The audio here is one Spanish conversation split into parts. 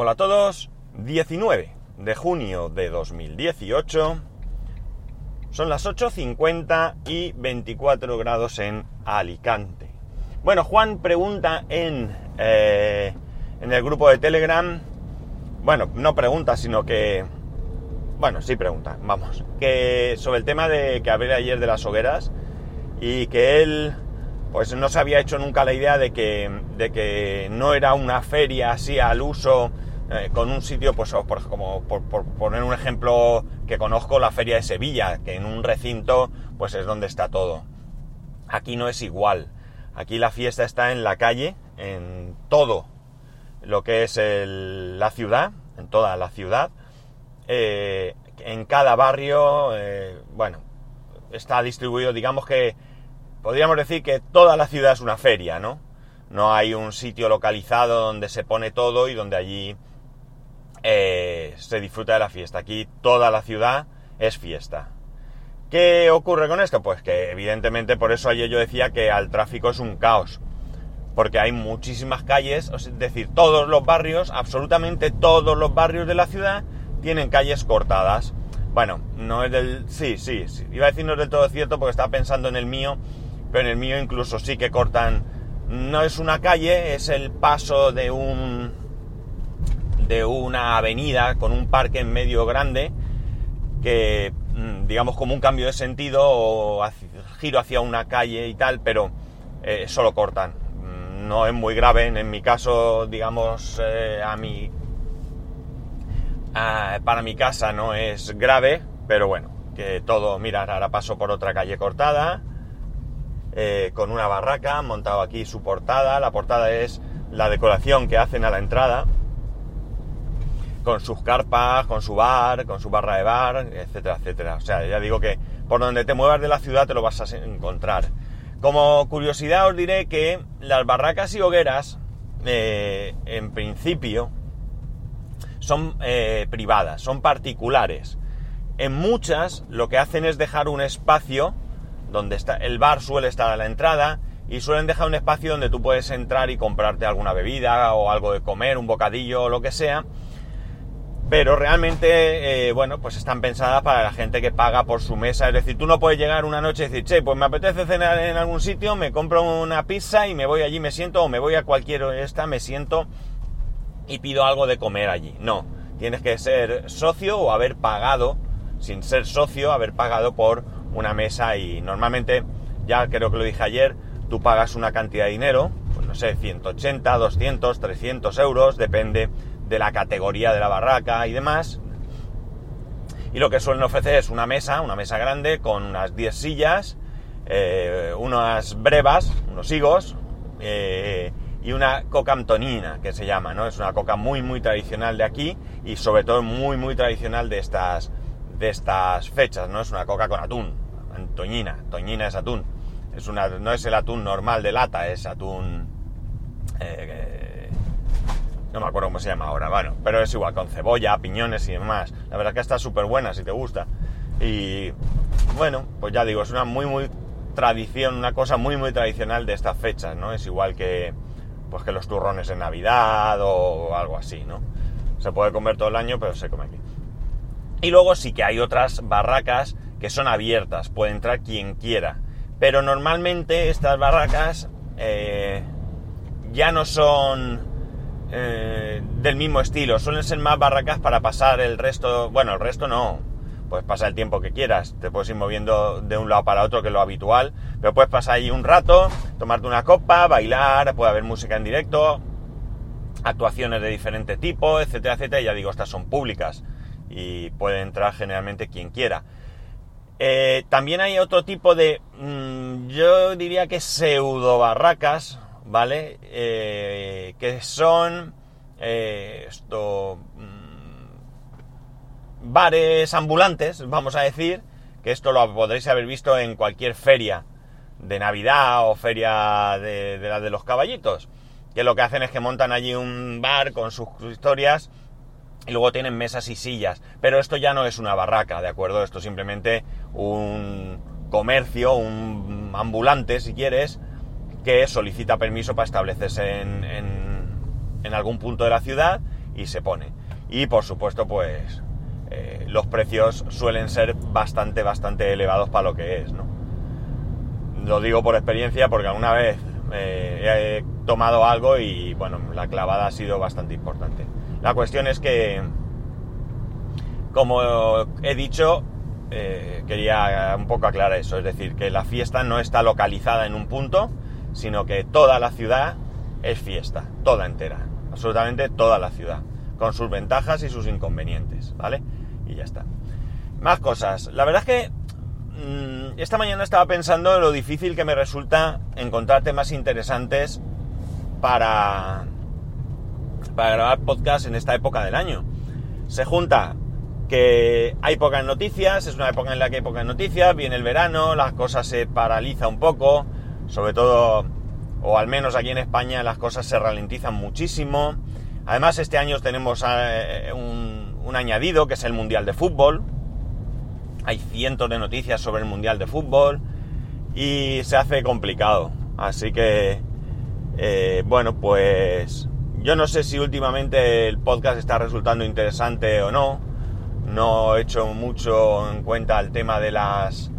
Hola a todos, 19 de junio de 2018, son las 8.50 y 24 grados en Alicante. Bueno, Juan pregunta en, eh, en el grupo de Telegram, bueno, no pregunta, sino que, bueno, sí pregunta, vamos, que sobre el tema de que hablé ayer de las hogueras y que él pues no se había hecho nunca la idea de que, de que no era una feria así al uso eh, con un sitio, pues por, como por, poner un ejemplo que conozco, la feria de Sevilla, que en un recinto pues es donde está todo. Aquí no es igual. Aquí la fiesta está en la calle, en todo lo que es la ciudad, en toda la ciudad. Eh, en cada barrio, eh, bueno, está distribuido, digamos que podríamos decir que toda la ciudad es una feria, ¿no? No hay un sitio localizado donde se pone todo y donde allí eh, se disfruta de la fiesta. Aquí toda la ciudad es fiesta. ¿Qué ocurre con esto? Pues que evidentemente por eso ayer yo decía que al tráfico es un caos. Porque hay muchísimas calles, es decir, todos los barrios, absolutamente todos los barrios de la ciudad tienen calles cortadas. Bueno, no es del... Sí, sí, sí. Iba a decir no es del todo cierto porque estaba pensando en el mío, pero en el mío incluso sí que cortan... No es una calle, es el paso de un de una avenida con un parque en medio grande que, mm, digamos, como un cambio de sentido o giro hacia una calle y tal, pero eh, solo cortan. Mm, no es muy grave, en, mi caso, digamos, eh, a mi, para mi casa no es grave, pero bueno, que todo, mirad, ahora paso por otra calle cortada, eh, con una barraca, montado aquí su portada, la portada es la decoración que hacen a la entrada, con sus carpas, con su bar, con su barra de bar, etcétera, etcétera. O sea, ya digo que por donde te muevas de la ciudad te lo vas a encontrar. Como curiosidad os diré que las barracas y hogueras, eh, en principio, son eh, privadas, son particulares. En muchas lo que hacen es dejar un espacio donde está el bar suele estar a la entrada y suelen dejar un espacio donde tú puedes entrar y comprarte alguna bebida o algo de comer, un bocadillo o lo que sea pero realmente, eh, bueno, pues están pensadas para la gente que paga por su mesa. Es decir, tú no puedes llegar una noche y decir, che, pues me apetece cenar en algún sitio, me compro una pizza y me voy allí, me siento, o me voy a cualquier esta, me siento y pido algo de comer allí. No, tienes que ser socio o haber pagado, sin ser socio, haber pagado por una mesa y normalmente, ya creo que lo dije ayer, tú pagas una cantidad de dinero, pues no sé, 180, 200, 300 euros, depende de la categoría de la barraca y demás. Y lo que suelen ofrecer es una mesa, una mesa grande con unas 10 sillas, eh, unas brevas, unos higos eh, y una coca antonina que se llama, ¿no? Es una coca muy muy tradicional de aquí y sobre todo muy muy tradicional de estas de estas fechas, ¿no? Es una coca con atún, antoñina, toñina es atún. Es una, no es el atún normal de lata, es atún eh, no me acuerdo cómo se llama ahora, bueno, pero es igual, con cebolla, piñones y demás. La verdad que está súper buena si te gusta. Y bueno, pues ya digo, es una muy, muy tradición, una cosa muy, muy tradicional de estas fechas, ¿no? Es igual que, pues que los turrones en Navidad o algo así, ¿no? Se puede comer todo el año, pero se come aquí. Y luego sí que hay otras barracas que son abiertas, puede entrar quien quiera. Pero normalmente estas barracas eh, ya no son eh, del mismo estilo. Suelen ser más barracas para pasar el resto. Bueno, el resto no. Puedes pasar el tiempo que quieras. Te puedes ir moviendo de un lado para otro, que es lo habitual. Pero puedes pasar ahí un rato, tomarte una copa, bailar, puede haber música en directo, actuaciones de diferente tipo, etcétera, etcétera. Y ya digo, estas son públicas y puede entrar generalmente quien quiera. Eh, también hay otro tipo de, mm, yo diría que pseudo barracas, ¿vale? Eh, que son eh, esto, mm, bares ambulantes, vamos a decir, que esto lo podréis haber visto en cualquier feria de Navidad o feria de, de la de los caballitos, que lo que hacen es que montan allí un bar con sus historias y luego tienen mesas y sillas, pero esto ya no es una barraca, ¿de acuerdo? Esto es simplemente un comercio, un ambulante, si quieres, que solicita permiso para establecerse en, algún punto de la ciudad y se pone. Y por supuesto, pues eh, los precios suelen ser bastante, bastante elevados para lo que es, ¿no? Lo digo por experiencia porque alguna vez eh, he tomado algo y bueno, la clavada ha sido bastante importante. La cuestión es que, como he dicho, eh, quería un poco aclarar eso, es decir, que la fiesta no está localizada en un punto, sino que toda la ciudad es fiesta, toda entera, absolutamente toda la ciudad, con sus ventajas y sus inconvenientes, ¿vale? Y ya está. Más cosas. La verdad es que mm, esta mañana estaba pensando en lo difícil que me resulta encontrar temas interesantes para, para grabar podcast en esta época del año. Se junta que hay pocas noticias, es una época en la que hay pocas noticias, viene el verano, las cosas se paraliza un poco, sobre todo, o al menos aquí en España, las cosas se ralentizan muchísimo. Además, este año tenemos eh, un, un añadido que es el Mundial de Fútbol. Hay cientos de noticias sobre el Mundial de Fútbol y se hace complicado. Así que, eh, bueno, pues yo no sé si últimamente el podcast está resultando interesante o no no he hecho mucho en cuenta el tema de las,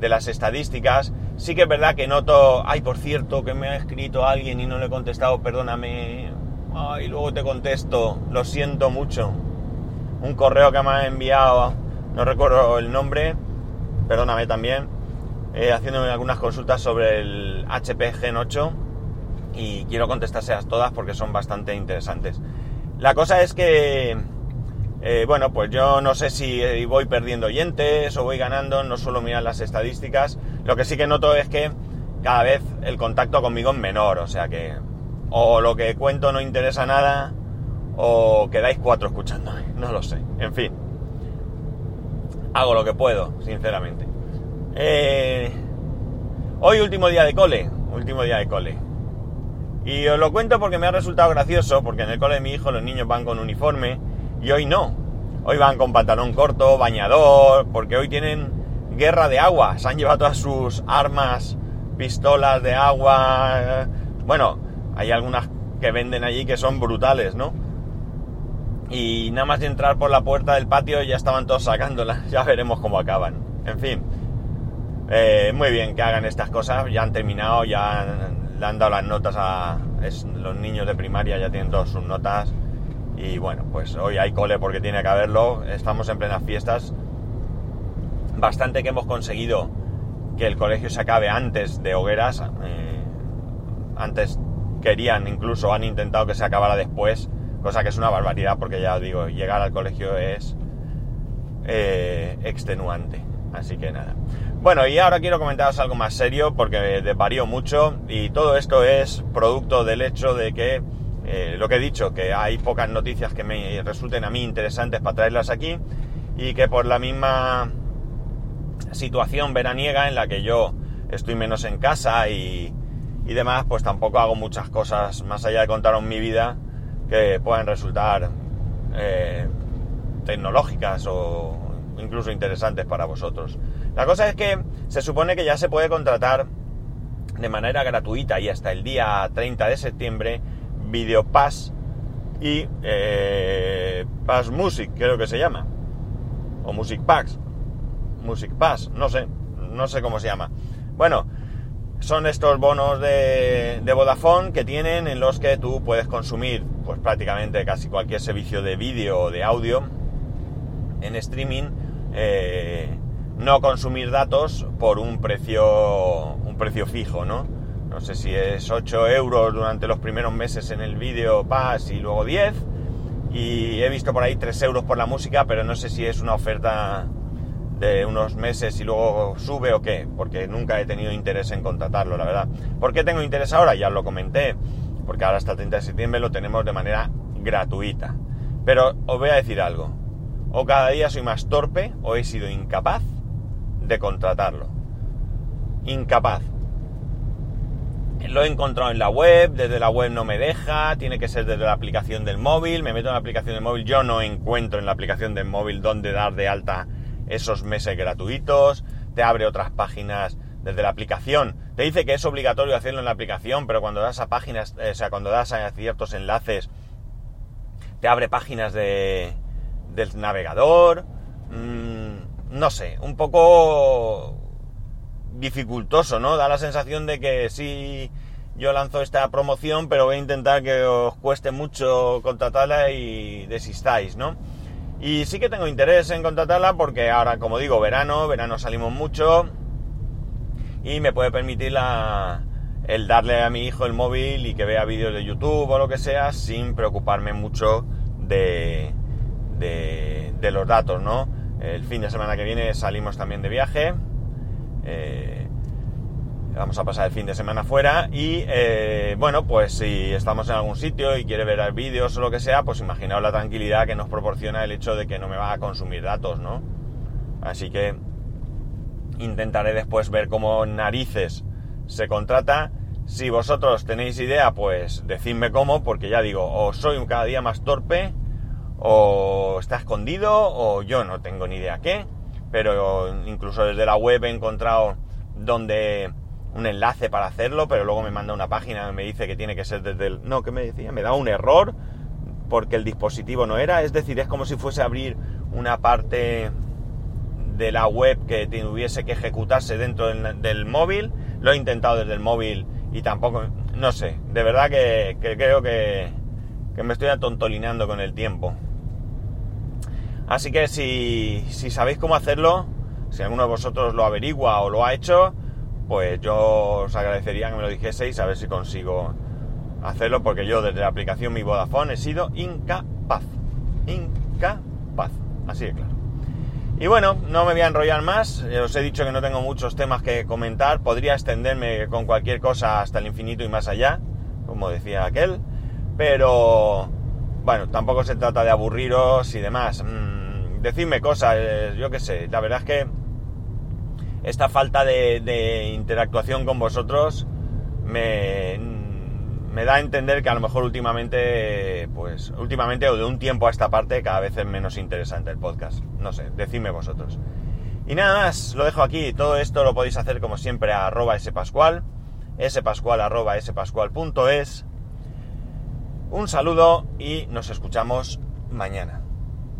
de las estadísticas. Sí que es verdad que noto, ay, por cierto, que me ha escrito alguien y no le he contestado, perdóname, ay, luego te contesto, lo siento mucho. Un correo que me ha enviado, no recuerdo el nombre, perdóname también, eh, haciéndome algunas consultas sobre el HP Gen 8 y quiero contestárselas todas porque son bastante interesantes. La cosa es que eh, bueno, pues yo no sé si voy perdiendo oyentes o voy ganando, no suelo mirar las estadísticas. Lo que sí que noto es que cada vez el contacto conmigo es menor, o sea que o lo que cuento no interesa nada o quedáis cuatro escuchándome, no lo sé. En fin, hago lo que puedo, sinceramente. Eh, hoy último día de cole, último día de cole. Y os lo cuento porque me ha resultado gracioso, porque en el cole de mi hijo los niños van con uniforme y hoy no. Hoy van con pantalón corto, bañador, porque hoy tienen guerra de agua. Se han llevado todas sus armas, pistolas de agua. Bueno, hay algunas que venden allí que son brutales, ¿no? Y nada más de entrar por la puerta del patio ya estaban todos sacándolas. Ya veremos cómo acaban. En fin. Eh, muy bien que hagan estas cosas. Ya han terminado, ya le han dado las notas a... los niños de primaria ya tienen todas sus notas y bueno, pues hoy hay cole porque tiene que haberlo. Estamos en plenas fiestas. Bastante que hemos conseguido que el colegio se acabe antes de hogueras. Eh, antes querían, incluso han intentado que se acabara después, cosa que es una barbaridad porque ya os digo, llegar al colegio es eh, extenuante. Así que nada. Bueno, y ahora quiero comentaros algo más serio porque desvarío mucho y todo esto es producto del hecho de que eh, lo que he dicho, que hay pocas noticias que me resulten a mí interesantes para traerlas aquí y que por la misma situación veraniega en la que yo estoy menos en casa y, demás, pues tampoco hago muchas cosas más allá de contaros mi vida que puedan resultar eh, tecnológicas o incluso interesantes para vosotros. La cosa es que se supone que ya se puede contratar de manera gratuita y hasta el día 30 de septiembre Video Pass y eh, Pass Music, creo que se llama. O Music Pass. Music Pass, no sé, no sé cómo se llama. Bueno, son estos bonos de, de, Vodafone que tienen en los que tú puedes consumir pues prácticamente casi cualquier servicio de vídeo o de audio en streaming, eh, no consumir datos por un precio, un precio fijo, ¿no? no sé si es 8 euros durante los primeros meses en el vídeo Pass y luego 10. Y he visto por ahí 3 euros por la música, pero no sé si es una oferta de unos meses y luego sube o qué, porque nunca he tenido interés en contratarlo, la verdad. ¿Por qué tengo interés ahora? Ya lo comenté, porque ahora hasta el 30 de septiembre lo tenemos de manera gratuita. Pero os voy a decir algo, o cada día soy más torpe o he sido incapaz de contratarlo. Incapaz lo he encontrado en la web, desde la web no me deja, tiene que ser desde la aplicación del móvil, me meto en la aplicación del móvil, yo no encuentro en la aplicación del móvil dónde dar de alta esos meses gratuitos, te abre otras páginas desde la aplicación, te dice que es obligatorio hacerlo en la aplicación, pero cuando das a páginas, eh, o sea, cuando das a ciertos enlaces, te abre páginas de, del navegador, mm, no sé, un poco dificultoso, ¿no? Da la sensación de que sí yo lanzo esta promoción, pero voy a intentar que os cueste mucho contratarla y desistáis, ¿no? Y sí que tengo interés en contratarla porque ahora, como digo, verano, verano salimos mucho y me puede permitir la, el darle a mi hijo el móvil y que vea vídeos de YouTube o lo que sea sin preocuparme mucho de, de, los datos, ¿no? El fin de semana que viene salimos también de viaje. Eh, vamos a pasar el fin de semana fuera y eh, bueno, pues si estamos en algún sitio y quiere ver vídeos o lo que sea, pues imaginaos la tranquilidad que nos proporciona el hecho de que no me va a consumir datos, ¿no? Así que intentaré después ver cómo narices se contrata. Si vosotros tenéis idea, pues decidme cómo, porque ya digo, o soy cada día más torpe, o está escondido, o yo no tengo ni idea qué, pero incluso desde la web he encontrado donde un enlace para hacerlo, pero luego me manda una página y me dice que tiene que ser desde el... No, ¿qué me decía? Me da un error porque el dispositivo no era, es decir, es como si fuese abrir una parte de la web que tuviese que ejecutarse dentro del, móvil. Lo he intentado desde el móvil y tampoco, no sé, de verdad que, creo que, que, me estoy atontolinando con el tiempo. Así que si, si sabéis cómo hacerlo, si alguno de vosotros lo averigua o lo ha hecho, pues yo os agradecería que me lo dijeseis a ver si consigo hacerlo, porque yo desde la aplicación Mi Vodafone he sido incapaz. Incapaz. Así de claro. Y bueno, no me voy a enrollar más. Os he dicho que no tengo muchos temas que comentar. Podría extenderme con cualquier cosa hasta el infinito y más allá, como decía aquel. Pero bueno, tampoco se trata de aburriros y demás. Mm, decidme cosas, yo qué sé. La verdad es que esta falta de, interactuación con vosotros me, me, da a entender que a lo mejor últimamente, pues últimamente o de un tiempo a esta parte cada vez es menos interesante el podcast. No sé, decidme vosotros. Y nada más, lo dejo aquí. Todo esto lo podéis hacer como siempre a arroba spascual, spascual arroba spascual.es. Un saludo y nos escuchamos mañana.